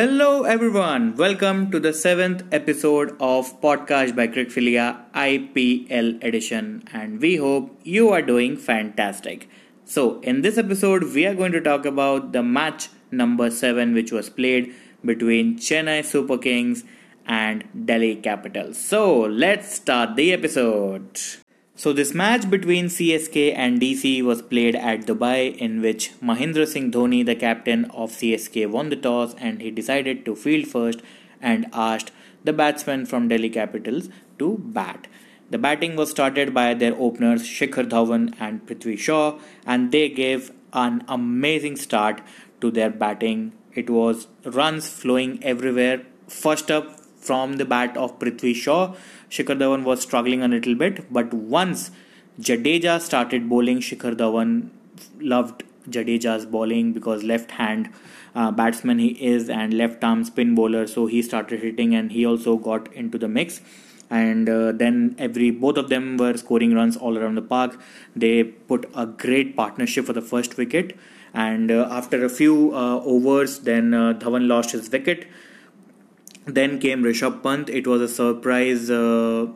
Hello everyone, welcome to the seventh episode of Podcast by Crickphilia IPL edition, and we hope you are doing fantastic. So, in this episode, we are going to talk about the match number seven, which was played between Chennai Super Kings and Delhi Capitals. So, let's start the episode. So, this match between CSK and DC was played at Dubai, in which Mahendra Singh Dhoni, the captain of CSK, won the toss and he decided to field first and asked the batsmen from Delhi Capitals to bat. The batting was started by their openers Shikhar Dhawan and Prithvi Shaw, and they gave an amazing start to their batting. It was runs flowing everywhere. First up, from the bat of Prithvi Shaw. Shikhar Dhawan was struggling a little bit, but once Jadeja started bowling, Shikhar Dhawan loved Jadeja's bowling because left hand uh, batsman he is and left arm spin bowler, so he started hitting and he also got into the mix. And uh, then every both of them were scoring runs all around the park. They put a great partnership for the first wicket, and uh, after a few uh, overs, then uh, Dhawan lost his wicket then came Rishabh Pant. It was a surprise, uh,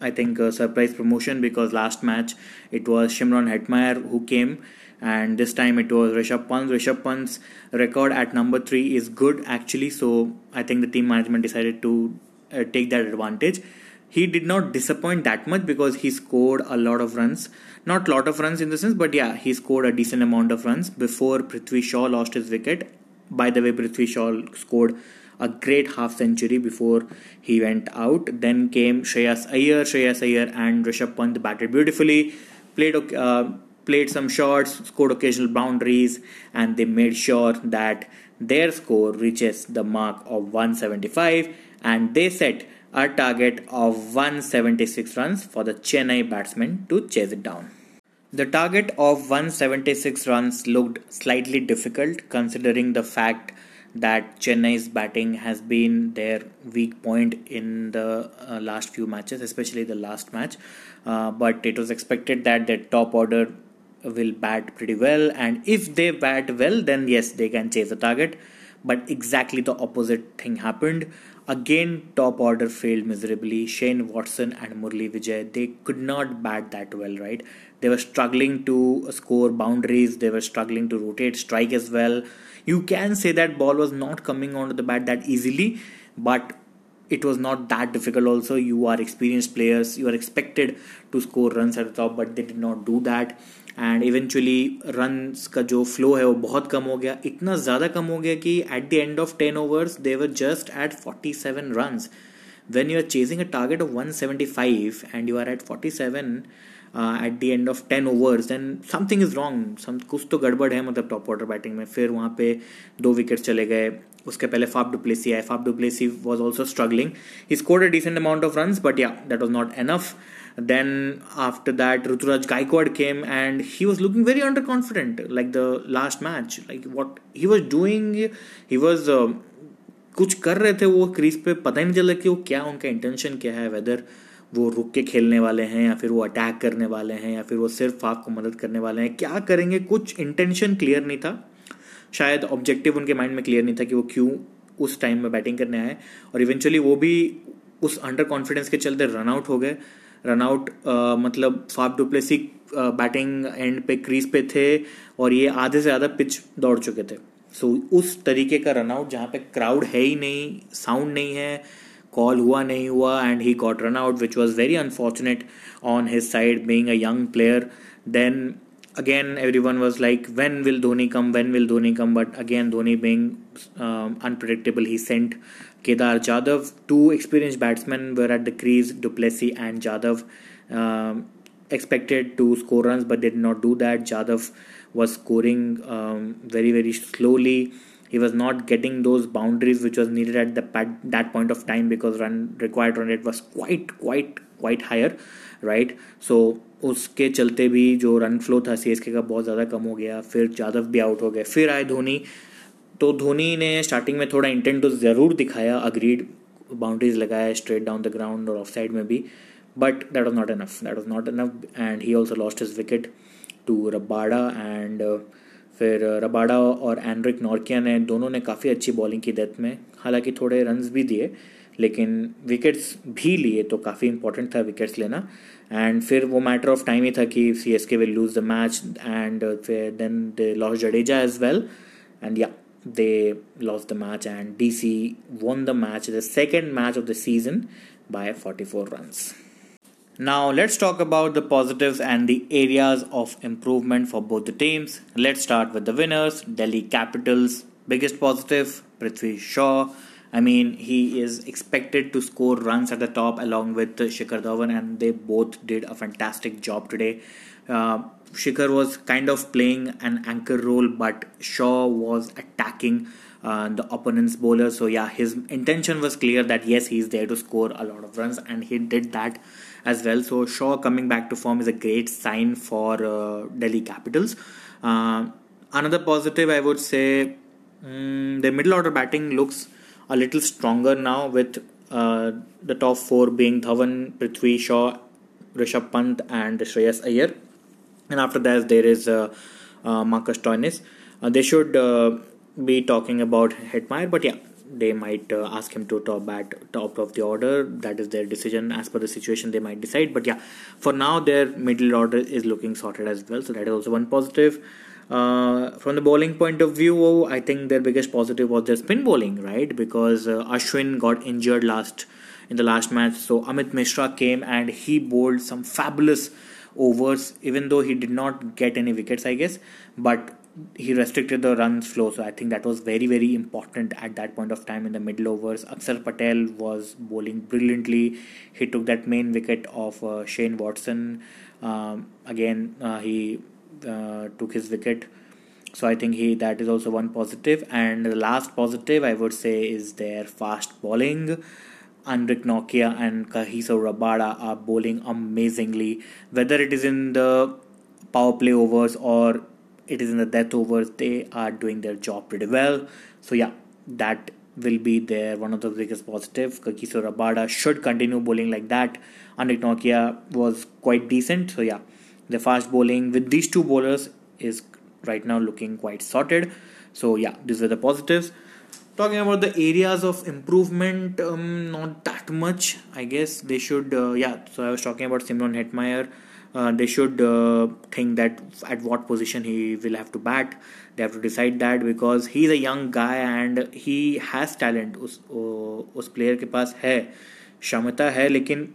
I think, a surprise promotion because last match it was Shimron Hetmyer who came, and this time it was Rishabh Pant. Rishabh Pant's record at number three is good actually, so I think the team management decided to uh, take that advantage. He did not disappoint that much because he scored a lot of runs. Not lot of runs in the sense, but yeah, he scored a decent amount of runs before Prithvi Shaw lost his wicket. By the way, Prithvi Shaw scored a great half century before he went out. Then came Shreyas Iyer, Shreyas Iyer and Rishabh Pant batted beautifully, played uh, played some shots, scored occasional boundaries, and they made sure that their score reaches the mark of 175 and they set a target of 176 runs for the Chennai batsmen to chase it down. The target of 176 runs looked slightly difficult considering the fact that Chennai's batting has been their weak point in the uh, last few matches, especially the last match. Uh, but it was expected that their top order will bat pretty well, and if they bat well, then yes, they can chase the target. But exactly the opposite thing happened. Again, top order failed miserably. Shane Watson and Murli Vijay they could not bat that well, right? They were struggling to score boundaries. They were struggling to rotate strike as well you can say that ball was not coming onto the bat that easily but it was not that difficult also you are experienced players you are expected to score runs at the top but they did not do that and eventually run का जो flow है वो बहुत कम हो गया। इतना ज़्यादा कम हो गया कि at the end of ten overs they were just at forty seven run runs when you are chasing a target of 175 and you are at 47 uh, at the end of 10 overs then something is wrong. Some कुछ तो गड़बड़ है मतलब top order batting में। फिर वहाँ पे दो विकेट चले गए। उसके पहले फाफ डुप्लेसी आए Faf du Plessis was also struggling he scored a decent amount of run but yeah that was not enough then after that Ruturaj Gaikwad came and he was looking very underconfident like the last match like what he was doing he was uh, कुछ कर रहे थे वो crease पे पता ही नहीं चला कि वो क्या उनका इंटेंशन क्या है वेदर वो रुक के खेलने वाले हैं या फिर वो अटैक करने वाले हैं या फिर वो सिर्फ़ आपको मदद करने वाले हैं क्या करेंगे? कुछ इंटेंशन क्लियर नहीं था। शायद ऑब्जेक्टिव उनके माइंड में क्लियर नहीं था कि वो क्यों उस टाइम में बैटिंग करने आए और इवेंचुअली वो भी उस अंडर कॉन्फिडेंस के चलते रन आउट हो गए। रन आउट मतलब Faf du Plessis batting end पे क्रीज पे थे और ये आधे से ज़्यादा पिच दौड़ चुके थे। सो so, उस तरीके का रनआउट जहाँ पे क्राउड है ही नहीं साउंड नहीं है कॉल हुआ नहीं हुआ and he got run out which was very unfortunate on his side being a young player. Then again everyone was like when will dhoni come? When will dhoni come? But again dhoni being um, unpredictable he sent kedar jadhav two experienced batsmen were at the crease duplessis and jadhav um, expected to score runs but did not do that. Jadhav was scoring um, very very slowly. He was not getting those boundaries which was needed at the that point of time because run required run rate was quite quite quite higher right so उसके चलते भी जो run flow था सी का बहुत ज़्यादा कम हो गया फिर जादव भी आउट हो गए फिर आए धोनी। तो धोनी ने स्टार्टिंग में थोड़ा इंटेंट तो ज़रूर दिखाया अग्रीड बाउंड्रीज लगाया स्ट्रेट डाउन द ग्राउंड और ऑफ़ साइड में भी। But that was not enough that was not enough and he also lost his wicket to Rabada uh, फिर रबाडा और एंड्रिक नॉर्किया ने दोनों ने काफ़ी अच्छी बॉलिंग की डेथ में। हालाँकि थोड़े रन्स भी दिए लेकिन विकेट्स भी लिए तो काफ़ी इंपॉर्टेंट था विकेट्स लेना एंड फिर वो मैटर ऑफ टाइम ही था कि C S K will lose the match and फिर then they loss Jadeja as well and yeah they loss the match and D C won the match the second match of the season by forty four runs Now, let's talk about the positives and the areas of improvement for both the teams. Let's start with the winners Delhi Capitals. Biggest positive Prithvi Shaw. I mean, he is expected to score runs at the top along with Shikhar Dhawan, and they both did a fantastic job today. Uh, Shikhar was kind of playing an anchor role, but Shaw was attacking uh, the opponent's bowler. So, yeah, his intention was clear that yes, he's there to score a lot of runs, and he did that as well. So Shaw coming back to form is a great sign for uh, Delhi Capitals. Uh, another positive, I would say, um, the middle order batting looks a little stronger now with uh, the top four being Dhawan, Prithvi Shaw, Rishabh Pant, and Shreyas Iyer. And after that, there is uh, uh, Marcus Stoinis. Uh, they should be talking about Hetmyer, but yeah, they might uh, ask him to top bat top of the order that is their decision as per the situation they might decide but yeah for now their middle order is looking sorted as well so that is also one positive uh, from the bowling point of view i think their biggest positive was their spin bowling right because uh, ashwin got injured last in the last match so amit mishra came and he bowled some fabulous overs even though he did not get any wickets i guess but he restricted the runs flow. So I think that was very, very important at that point of time in the middle overs. Akshar Patel was bowling brilliantly. He took that main wicket of uh, Shane Watson. Um, again, uh, he uh, took his wicket. So I think he that is also one positive. And the last positive I would say is their fast bowling. Anrich Nortje and Kagiso Rabada are bowling amazingly. Whether it is in the power play overs or it is in the death overs they are doing their job pretty well so yeah that will be their one of the biggest positive Kagiso Rabada should continue bowling like that Anrich Nortje was quite decent so yeah the fast bowling with these two bowlers is right now looking quite sorted. So yeah, these are the positives. Talking about the areas of improvement, um, not that much, I guess they should. Uh, yeah, so I was talking about Shimron Hetmyer. Uh, they should uh, think that at what position he will have to bat. They have to decide that because he's a young guy and he has talent. उस उस uh, player के पास है क्षमता है लेकिन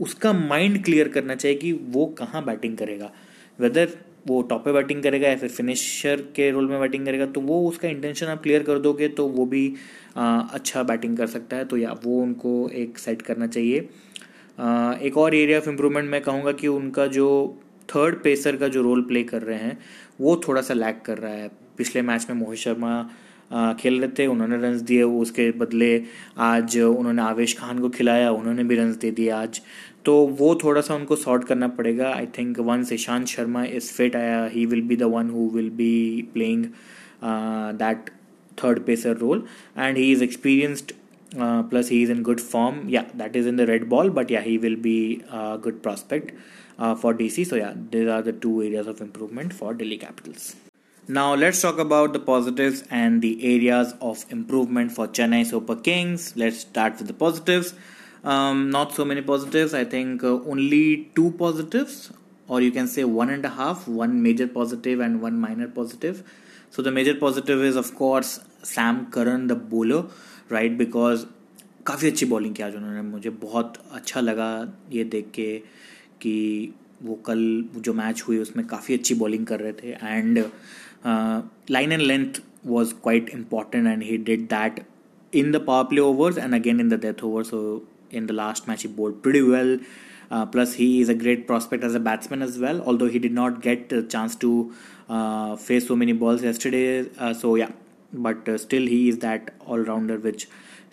उसका mind clear करना चाहिए कि वो कहाँ बैटिंग करेगा। वेदर वो टॉप पे बैटिंग करेगा या फिर फिनिशर के रोल में बैटिंग करेगा तो वो उसका इंटेंशन आप क्लियर कर दोगे तो वो भी आ, अच्छा बैटिंग कर सकता है। तो या वो उनको एक सेट करना चाहिए। आ, एक और एरिया ऑफ़ इम्प्रूवमेंट मैं कहूँगा कि उनका जो थर्ड पेसर का जो रोल प्ले कर रहे हैं वो थोड़ा सा लैक कर रहा है। पिछले मैच में मोहित शर्मा खेल रहे थे, उन्होंने रन दिए, उसके बदले आज उन्होंने आवेश खान को खिलाया, उन्होंने भी रन दे दिए आज। तो वो थोड़ा सा उनको शॉर्ट करना पड़ेगा। I think one Ishant Sharma is fit आया he will be the one who will be playing that third pacer role and he is experienced plus he is in good form yeah that is in the red ball but yeah he will be good prospect for D C so yeah these are the two areas of improvement for Delhi Capitals Now let's talk about the positives and the areas of improvement for Chennai Super Kings. Let's start with the positives. Um, not so many positives. I think uh, only two positives, or you can say one and a half. One major positive and one minor positive. So the major positive is of course Sam Curran, the bowler right because काफ़ी अच्छी bowling किया आज उन्होंने मुझे बहुत अच्छा लगा ये देख के कि वो कल जो मैच हुई उसमें काफ़ी अच्छी बॉलिंग कर रहे थे and line and length was quite important and he did that in the power play overs and again in the death over so in the last match he bowl pretty well plus he is a great prospect as a batsman as well although he did not get chance to face so many balls yesterday so yeah but still he is that all rounder which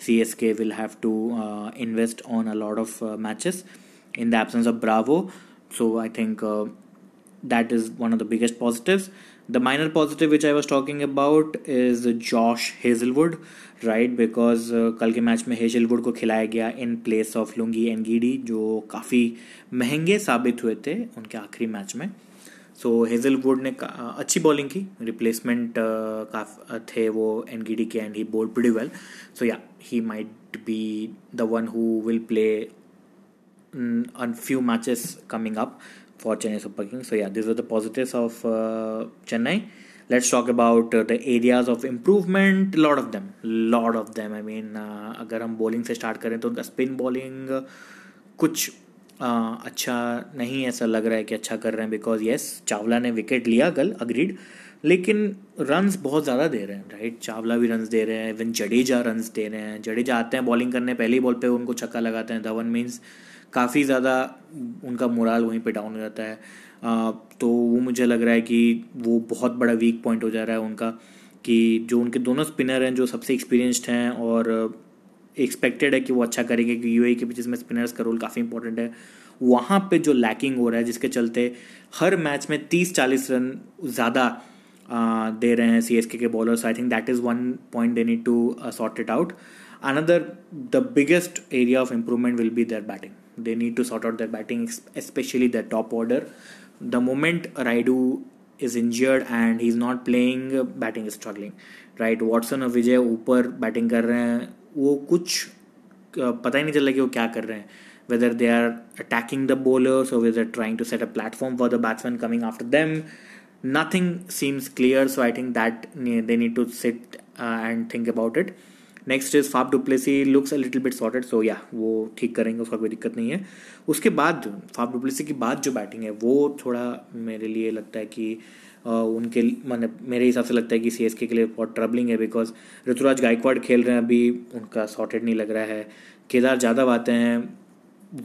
C S K will have to invest on a lot of matches in the absence of Bravo So I think uh, that is one of the biggest positives. The minor positive which I was talking about is Josh Hazlewood, right? Because uh, कल के match में Hazlewood को खिलाया गया in place of Lungi Ngidi जो काफ़ी महँगे साबित हुए थे उनके आखिरी मैच में सो हेजलवुड ने अच्छी बॉलिंग की रिप्लेसमेंट काफ थे वो N K and he bowled pretty well so yeah he might be the one who will play on few matches coming up for Chennai Super Kings. So yeah, these are the positives of uh, Chennai. let's talk about uh, the areas of improvement. Lot of them. Lot of them. I mean uh, अगर हम bowling से start करें तो उनका spin bowling कुछ uh, अच्छा नहीं ऐसा लग रहा है कि अच्छा कर रहे हैं बिकॉज़ येस चावला ने विकेट लिया कल अग्रीड लेकिन रन्स बहुत ज़्यादा दे रहे हैं राइट चावला भी रन्स दे रहे हैं इवन जडेजा रन्स दे रहे हैं। जडेजा आते हैं बॉलिंग करने पहली बॉल पे उनको छक्का लगाते हैं। धवन मीन्स काफ़ी ज़्यादा उनका मुराल वहीं पे डाउन हो जाता है। तो वो मुझे लग रहा है कि वो बहुत बड़ा वीक पॉइंट हो जा रहा है उनका, कि जो उनके दोनों स्पिनर हैं, जो सबसे एक्सपीरियंस्ड हैं और एक्सपेक्टेड है कि वो अच्छा करेंगे, कि यू के पीछे में स्पिनर्स का रोल काफ़ी इंपॉर्टेंट है, वहाँ पे जो लैकिंग हो रहा है, जिसके चलते हर मैच में तीस चालीस रन ज़्यादा दे रहे हैं C S K bowlers I think that is one point they need to sort it out another the biggest area of improvement will be their batting they need to sort out there batting specially the top order the moment Raidu is injured and he's not playing, batting is struggling. Right Watson और विजय ऊपर batting कर रहे हैं वो कुछ पता ही नहीं चल रहा कि वो क्या कर रहे हैं whether they are attacking the bowlers or whether they're trying to set a platform for the batsman coming after them. Nothing seems clear, so I think that they need to sit uh, and think about it. Next is Faf du Plessis looks a little bit sorted so yeah वो ठीक करेंगे, उसका कोई दिक्कत नहीं है। उसके बाद फाफ डुप्लेसी की बाद जो बैटिंग है, वो थोड़ा मेरे लिए लगता है कि उनके मतलब मेरे हिसाब से लगता है कि सी एस के लिए बहुत ट्रबलिंग है बिकॉज़ ऋतुराज गायकवाड़ खेल रहे हैं, अभी उनका सॉर्टेड नहीं लग रहा है। केदार यादव आते हैं,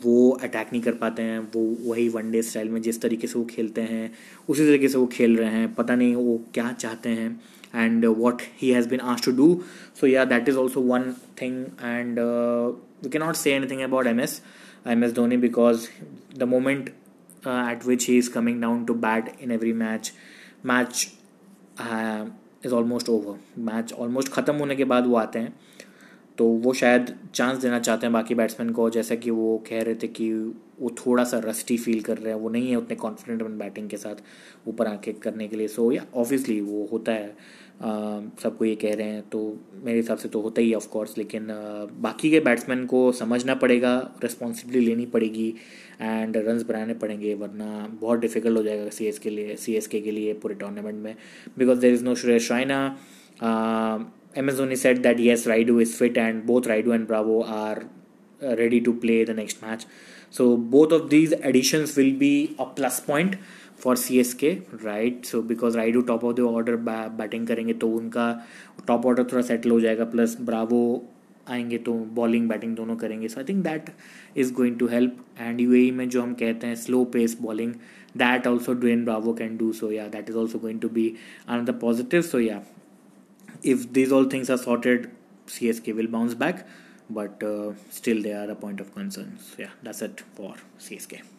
वो अटैक नहीं कर पाते हैं, वो वही वनडे स्टाइल में जिस तरीके से वो खेलते हैं, उसी तरीके से वो खेल रहे हैं, पता नहीं वो क्या चाहते हैं। And uh, what he has been asked to do. So yeah, that is also one thing, and uh, we cannot say anything about MS MS Dhoni because the moment uh, at which he is coming down to bat in every match, match uh, is almost over. Match almost ख़त्म होने के बाद वो आते हैं तो वो शायद चांस देना चाहते हैं बाकी बैट्समैन को जैसा कि वो कह रहे थे कि वो थोड़ा सा रस्टी फील कर रहे हैं वो नहीं है उतने कॉन्फिडेंट अपन बैटिंग के साथ ऊपर आके करने के लिए सो या ऑब्वियसली वो होता है सबको ये कह रहे हैं तो मेरे हिसाब से तो होता ही ऑफ़ कोर्स लेकिन बाकी के बैट्समैन को समझना पड़ेगा रिस्पॉन्सिबिलिटी लेनी पड़ेगी एंड रन्स बनाने पड़ेंगे, वरना बहुत डिफ़िकल्ट हो जाएगा सी एस के लिए सी एस के लिए पूरे टूर्नामेंट में because there is no Shreyas Raina M S Dhoni set that yes Rayudu is fit and both Rayudu and Bravo are ready to play the next match. So, both of these additions will be a plus point for C S K right so because Rayudu top of the order batting करेंगे तो उनका top order थोड़ा settle हो जाएगा plus Bravo आएँगे तो bowling batting दोनों करेंगे। So I think that is going to help and you में जो हम कहते हैं slow pace bowling that also Dwayne Bravo can do so yeah that is also going to be the positive so yeah if this all things are sorted C S K will bounce back but uh, still they are a point of concern so yeah that's it for csk